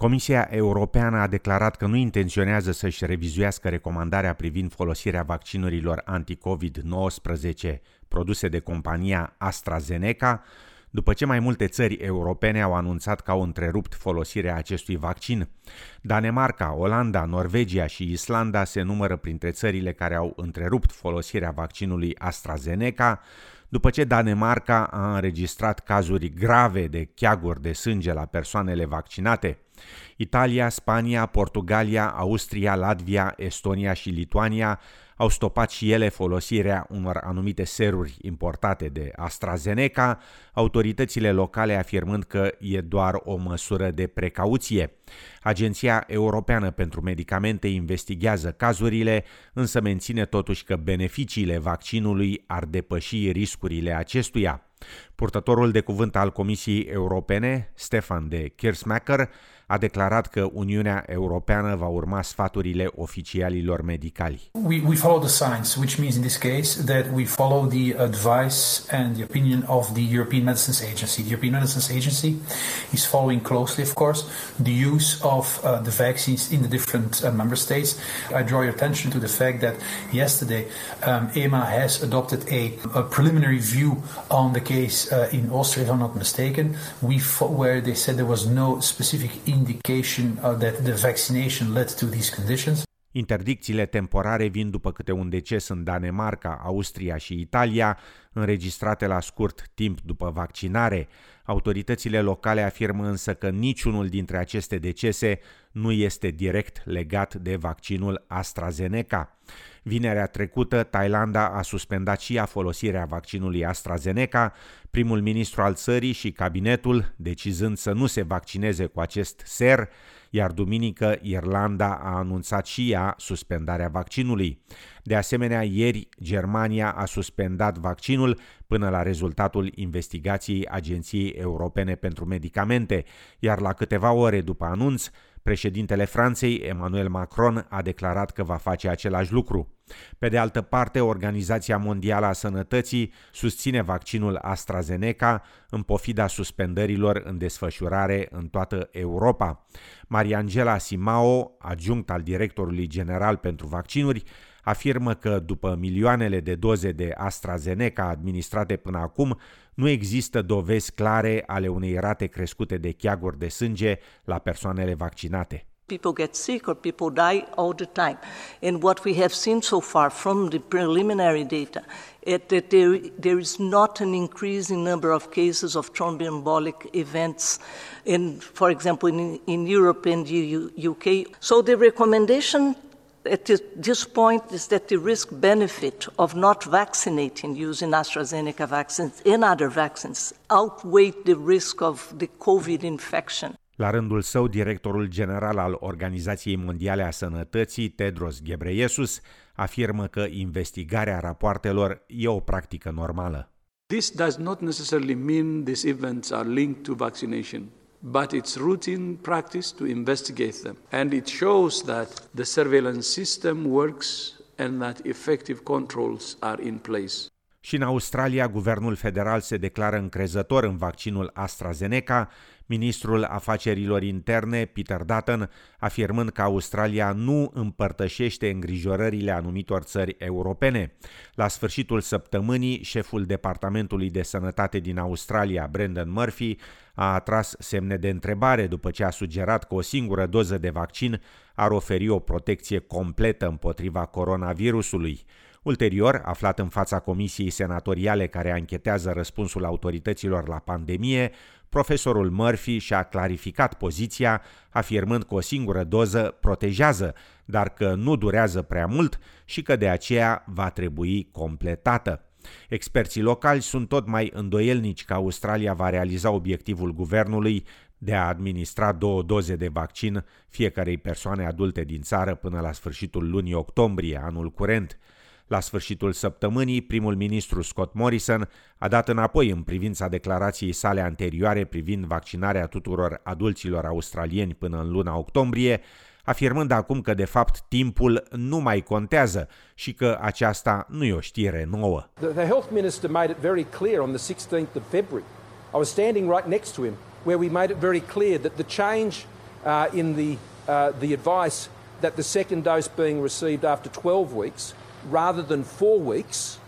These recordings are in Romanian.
Comisia Europeană a declarat că nu intenționează să-și revizuiască recomandarea privind folosirea vaccinurilor anti-COVID-19 produse de compania AstraZeneca, după ce mai multe țări europene au anunțat că au întrerupt folosirea acestui vaccin. Danemarca, Olanda, Norvegia și Islanda se numără printre țările care au întrerupt folosirea vaccinului AstraZeneca, după ce Danemarca a înregistrat cazuri grave de cheaguri de sânge la persoanele vaccinate. Italia, Spania, Portugalia, Austria, Latvia, Estonia și Lituania au stopat și ele folosirea unor anumite seruri importate de AstraZeneca, autoritățile locale afirmând că e doar o măsură de precauție. Agenția Europeană pentru Medicamente investigează cazurile, însă menține totuși că beneficiile vaccinului ar depăși riscurile acestuia. Purtătorul de cuvânt al Comisiei Europene, Stefan de Kirsmacher, a declarat că Uniunea Europeană va urma sfaturile oficialilor medicali. We, we follow the science, which means in this case that we follow the advice and the opinion of the European Medicines Agency. The European Medicines Agency is following closely, of course, the use of uh, the vaccines in the different uh, member states. I draw your attention to the fact that yesterday um, EMA has adopted a, a, preliminary view on the case uh, in Austria, if I'm not mistaken, we where they said there was no specific indication uh, that the vaccination led to these conditions. Interdicțiile temporare vin după câte un deces în Danemarca, Austria și Italia, înregistrate la scurt timp după vaccinare. Autoritățile locale afirmă însă că niciunul dintre aceste decese nu este direct legat de vaccinul AstraZeneca. Vinerea trecută, Thailanda a suspendat și ea folosirea vaccinului AstraZeneca, primul ministru al țării și cabinetul decizând să nu se vaccineze cu acest ser, iar duminică Irlanda a anunțat și ea suspendarea vaccinului. De asemenea, ieri Germania a suspendat vaccinul până la rezultatul investigației Agenției Europene pentru Medicamente, iar la câteva ore după anunț, Președintele Franței, Emmanuel Macron, a declarat că va face același lucru. Pe de altă parte, Organizația Mondială a Sănătății susține vaccinul AstraZeneca în pofida suspendărilor în desfășurare în toată Europa. Mariangela Simao, adjunct al directorului general pentru vaccinuri, afirmă că după milioanele de doze de AstraZeneca administrate până acum, nu există dovezi clare ale unei rate crescute de cheaguri de sânge la persoanele vaccinate. People get sick or people die all the time. And what we have seen so far from the preliminary data is that there, there is not an increase in number of cases of thromboembolic events, in, for example, in, in Europe and the UK. So the recommendation at this point is that the risk benefit of not vaccinating using AstraZeneca vaccines and other vaccines outweigh the risk of the COVID infection. La rândul său, directorul general al Organizației Mondiale a Sănătății, Tedros Ghebreyesus, afirmă că investigarea rapoartelor e o practică normală. This does not necessarily mean these events are linked to vaccination. but it's routine practice to investigate them. And it shows that the surveillance system works and that effective controls are in place. Și în Australia, guvernul federal se declară încrezător în vaccinul AstraZeneca, ministrul afacerilor interne, Peter Dutton, afirmând că Australia nu împărtășește îngrijorările anumitor țări europene. La sfârșitul săptămânii, șeful Departamentului de Sănătate din Australia, Brendan Murphy, a atras semne de întrebare după ce a sugerat că o singură doză de vaccin ar oferi o protecție completă împotriva coronavirusului. Ulterior, aflat în fața Comisiei Senatoriale care anchetează răspunsul autorităților la pandemie, profesorul Murphy și-a clarificat poziția, afirmând că o singură doză protejează, dar că nu durează prea mult și că de aceea va trebui completată. Experții locali sunt tot mai îndoielnici că Australia va realiza obiectivul guvernului de a administra două doze de vaccin fiecarei persoane adulte din țară până la sfârșitul lunii octombrie anul curent. La sfârșitul săptămânii, primul ministru Scott Morrison a dat înapoi în privința declarației sale anterioare privind vaccinarea tuturor adulților australieni până în luna octombrie, afirmând acum că de fapt timpul nu mai contează și că aceasta nu e o știre nouă. The, health minister made it very clear on the 16th of February. I was standing right next to him where we made it very clear that the change uh, in the, uh, the advice that the second dose being received after 12 weeks rather than four weeks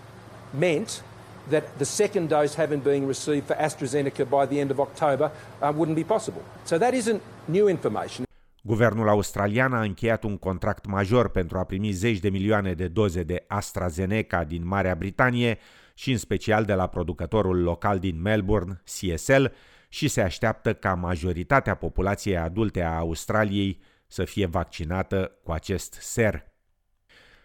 meant that the second dose having been received for AstraZeneca by the end of October uh, wouldn't be possible. So that isn't new information. Guvernul australian a încheiat un contract major pentru a primi zeci de milioane de doze de AstraZeneca din Marea Britanie și în special de la producătorul local din Melbourne, CSL, și se așteaptă ca majoritatea populației adulte a Australiei să fie vaccinată cu acest ser.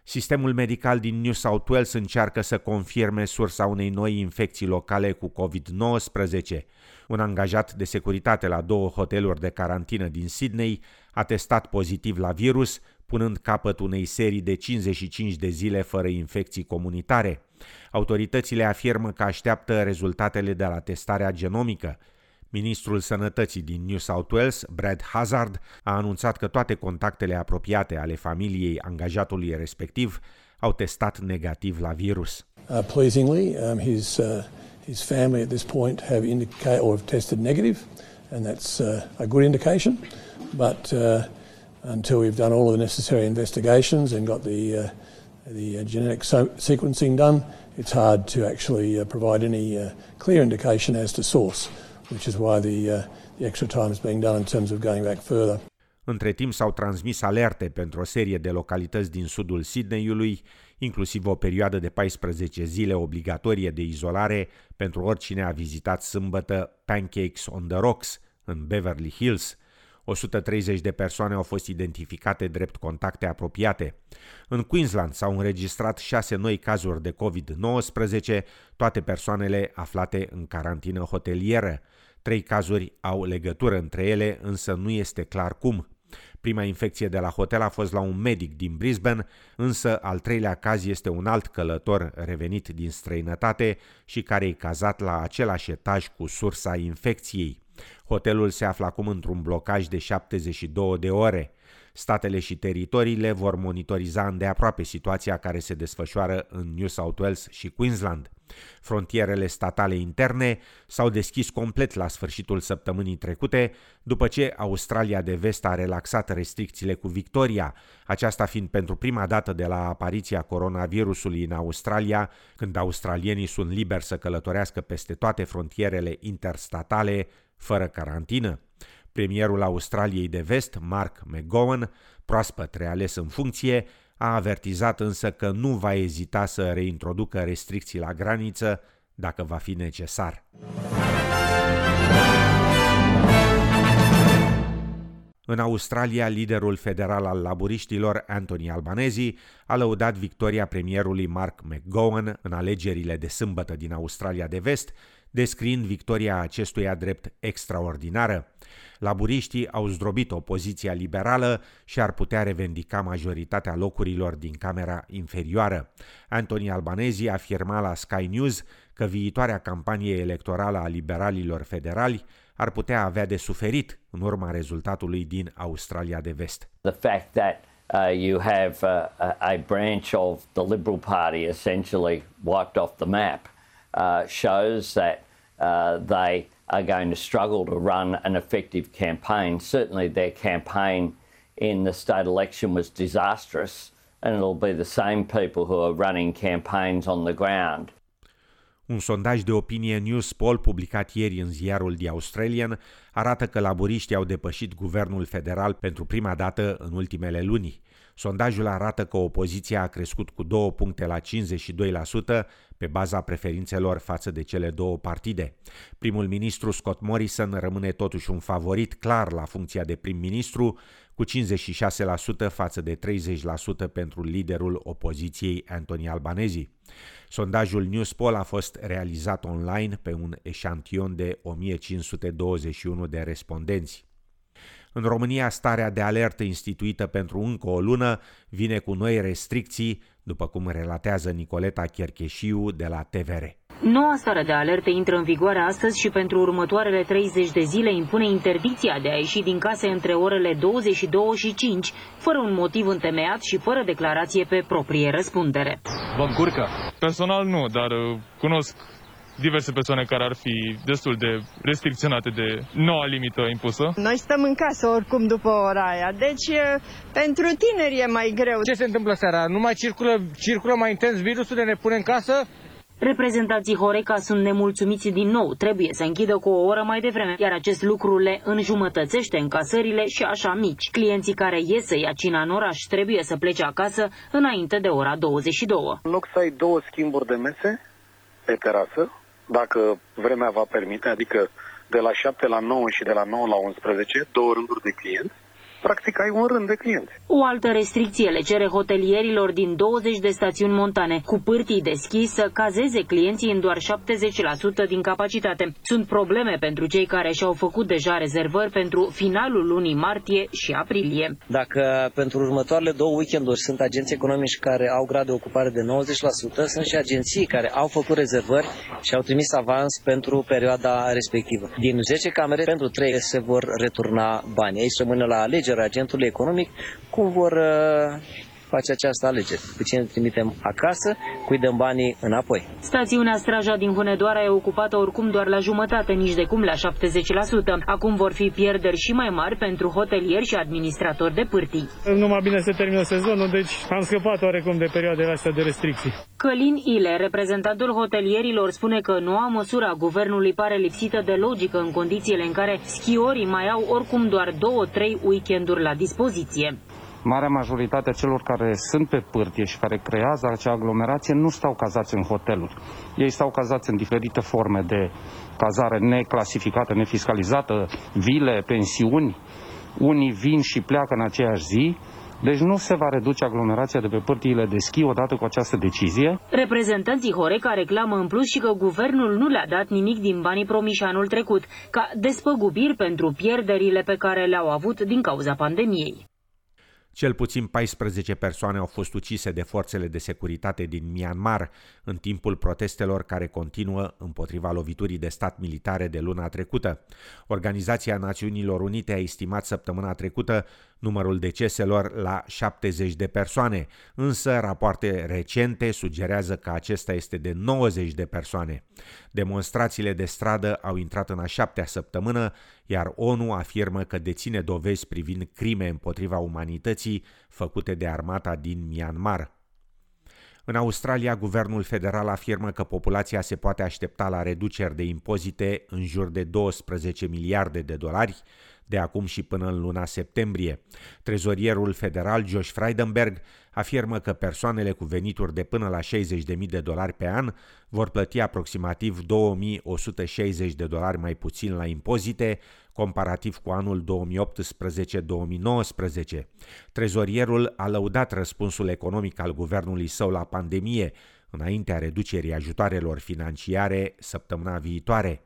Sistemul medical din New South Wales încearcă să confirme sursa unei noi infecții locale cu COVID-19. Un angajat de securitate la două hoteluri de carantină din Sydney a testat pozitiv la virus, punând capăt unei serii de 55 de zile fără infecții comunitare. Autoritățile afirmă că așteaptă rezultatele de la testarea genomică. Ministrul Sănătății din New South Wales, Brad Hazard, a anunțat că toate contactele apropiate ale familiei angajatului respectiv au testat negativ la virus. Uh, pleasingly, um, his, uh, his family at this point have indicated or have tested negative, and that's uh, a good indication. But uh, until we've done all of the necessary investigations and got the uh, the uh, genetic so- sequencing done, it's hard to actually uh, provide any uh, clear indication as to source. Which is why the, uh, the extra time is being done in terms of going back further. Între timp s-au transmis alerte pentru o serie de localități din sudul Sydneyului, inclusiv o perioadă de 14 zile obligatorie de izolare pentru oricine a vizitat sâmbătă Pancakes on the Rocks în Beverly Hills, 130 de persoane au fost identificate drept contacte apropiate. În Queensland s-au înregistrat șase noi cazuri de COVID-19, toate persoanele aflate în carantină hotelieră. Trei cazuri au legătură între ele, însă nu este clar cum. Prima infecție de la hotel a fost la un medic din Brisbane, însă al treilea caz este un alt călător revenit din străinătate și care e cazat la același etaj cu sursa infecției. Hotelul se află acum într-un blocaj de 72 de ore. Statele și teritoriile vor monitoriza îndeaproape situația care se desfășoară în New South Wales și Queensland. Frontierele statale interne s-au deschis complet la sfârșitul săptămânii trecute, după ce Australia de Vest a relaxat restricțiile cu Victoria, aceasta fiind pentru prima dată de la apariția coronavirusului în Australia, când australienii sunt liberi să călătorească peste toate frontierele interstatale fără carantină. Premierul Australiei de Vest, Mark McGowan, proaspăt reales în funcție, a avertizat însă că nu va ezita să reintroducă restricții la graniță dacă va fi necesar. În Australia, liderul federal al laburiștilor, Anthony Albanese, a lăudat victoria premierului Mark McGowan în alegerile de sâmbătă din Australia de Vest, descriind victoria acestuia drept extraordinară. Laburiștii au zdrobit opoziția liberală și ar putea revendica majoritatea locurilor din camera inferioară. Anthony Albanese afirma la Sky News că viitoarea campanie electorală a liberalilor federali ar putea avea de suferit în urma rezultatului din Australia de Vest. The fact that uh, you have uh, a branch of the Liberal Party essentially wiped off the map uh, shows that uh, they are going to struggle to run an effective campaign. Certainly, their campaign in the state election was disastrous, and it'll be the same people who are running campaigns on the ground. Un sondaj de opinie News Poll publicat ieri în ziarul The Australian arată că laburiștii au depășit guvernul federal pentru prima dată în ultimele luni. Sondajul arată că opoziția a crescut cu două puncte la 52% pe baza preferințelor față de cele două partide. Primul ministru Scott Morrison rămâne totuși un favorit clar la funcția de prim-ministru, cu 56% față de 30% pentru liderul opoziției Anthony Albanese. Sondajul Newspoll a fost realizat online pe un eșantion de 1521 de respondenți. În România, starea de alertă instituită pentru încă o lună vine cu noi restricții, după cum relatează Nicoleta Chercheșiu de la TVR. Noua stare de alertă intră în vigoare astăzi și pentru următoarele 30 de zile impune interdicția de a ieși din case între orele 22 și 5, fără un motiv întemeiat și fără declarație pe proprie răspundere. Vă încurcă? Personal nu, dar uh, cunosc diverse persoane care ar fi destul de restricționate de noua limită impusă. Noi stăm în casă oricum după ora aia, deci pentru tineri e mai greu. Ce se întâmplă seara? Nu mai circulă, circulă mai intens virusul de ne pune în casă? Reprezentanții Horeca sunt nemulțumiți din nou, trebuie să închidă cu o oră mai devreme, iar acest lucru le înjumătățește încasările și așa mici. Clienții care ies să ia cina în oraș trebuie să plece acasă înainte de ora 22. În loc să ai două schimburi de mese pe terasă, dacă vremea va permite, adică de la 7 la 9 și de la 9 la 11, două rânduri de clienți, practic ai un rând de clienți. O altă restricție le cere hotelierilor din 20 de stațiuni montane, cu pârtii deschis să cazeze clienții în doar 70% din capacitate. Sunt probleme pentru cei care și-au făcut deja rezervări pentru finalul lunii martie și aprilie. Dacă pentru următoarele două weekenduri sunt agenții economici care au grad de ocupare de 90%, sunt și agenții care au făcut rezervări și au trimis avans pentru perioada respectivă. Din 10 camere, pentru 3 se vor returna banii. Aici rămâne la alegere alegeri agentului economic cum vor uh, face această alegere. Pe cine trimitem acasă, cui dăm banii înapoi. Stațiunea Straja din Hunedoara e ocupată oricum doar la jumătate, nici de cum la 70%. Acum vor fi pierderi și mai mari pentru hotelieri și administratori de pârtii. Numai bine se termină sezonul, deci am scăpat oarecum de perioadele astea de restricții. Călin Ile, reprezentantul hotelierilor, spune că noua măsură a guvernului pare lipsită de logică în condițiile în care schiorii mai au oricum doar 2-3 weekenduri la dispoziție marea majoritate a celor care sunt pe pârtie și care creează acea aglomerație nu stau cazați în hoteluri. Ei stau cazați în diferite forme de cazare neclasificată, nefiscalizată, vile, pensiuni. Unii vin și pleacă în aceeași zi, deci nu se va reduce aglomerația de pe pârtiile de schi odată cu această decizie. Reprezentanții Horeca reclamă în plus și că guvernul nu le-a dat nimic din banii promiși anul trecut, ca despăgubiri pentru pierderile pe care le-au avut din cauza pandemiei. Cel puțin 14 persoane au fost ucise de forțele de securitate din Myanmar în timpul protestelor care continuă împotriva loviturii de stat militare de luna trecută. Organizația Națiunilor Unite a estimat săptămâna trecută numărul deceselor la 70 de persoane, însă rapoarte recente sugerează că acesta este de 90 de persoane. Demonstrațiile de stradă au intrat în a șaptea săptămână, iar ONU afirmă că deține dovezi privind crime împotriva umanității făcute de armata din Myanmar. În Australia, guvernul federal afirmă că populația se poate aștepta la reduceri de impozite în jur de 12 miliarde de dolari, de acum și până în luna septembrie. Trezorierul federal Josh Frydenberg afirmă că persoanele cu venituri de până la 60.000 de dolari pe an vor plăti aproximativ 2.160 de dolari mai puțin la impozite, comparativ cu anul 2018-2019. Trezorierul a lăudat răspunsul economic al guvernului său la pandemie, înaintea reducerii ajutoarelor financiare săptămâna viitoare.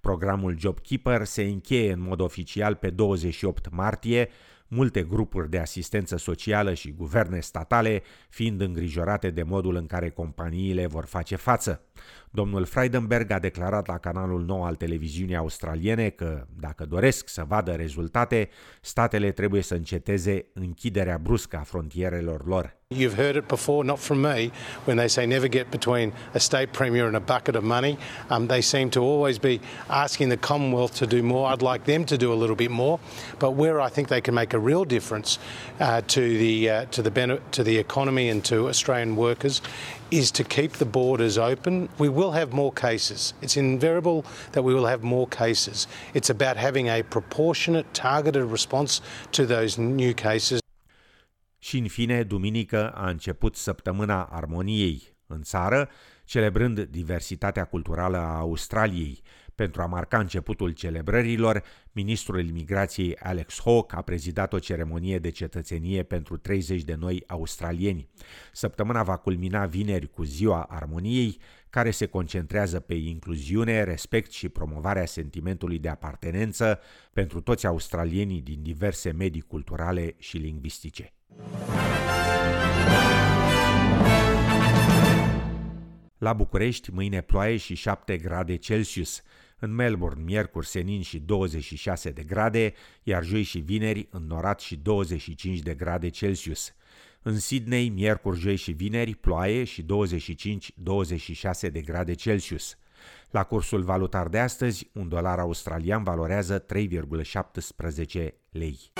Programul JobKeeper se încheie în mod oficial pe 28 martie, multe grupuri de asistență socială și guverne statale fiind îngrijorate de modul în care companiile vor face față. Domnul Freidenberg a declarat la canalul nou al televiziunii australiene că, dacă doresc să vadă rezultate, statele trebuie să înceteze închiderea bruscă a frontierelor lor. You've heard it before, not from me, when they say never get between a state premier and a bucket of money. Um, they seem to always be asking the Commonwealth to do more. I'd like them to do a little bit more. But where I think they can make a real difference uh, to the uh, to the to the economy and to Australian workers is to keep the borders open. We will have more cases. It's inevitable that we will have more cases. It's about having a proportionate, targeted response to those new cases. Și în fine, duminică a început săptămâna armoniei în țară, celebrând diversitatea culturală a Australiei. Pentru a marca începutul celebrărilor, ministrul imigrației Alex Hawke a prezidat o ceremonie de cetățenie pentru 30 de noi australieni. Săptămâna va culmina vineri cu Ziua Armoniei, care se concentrează pe incluziune, respect și promovarea sentimentului de apartenență pentru toți australienii din diverse medii culturale și lingvistice. La București, mâine ploaie și 7 grade Celsius. În Melbourne, miercuri, senin și 26 de grade, iar joi și vineri, înnorat și 25 de grade Celsius. În Sydney, miercuri, joi și vineri, ploaie și 25-26 de grade Celsius. La cursul valutar de astăzi, un dolar australian valorează 3,17 lei.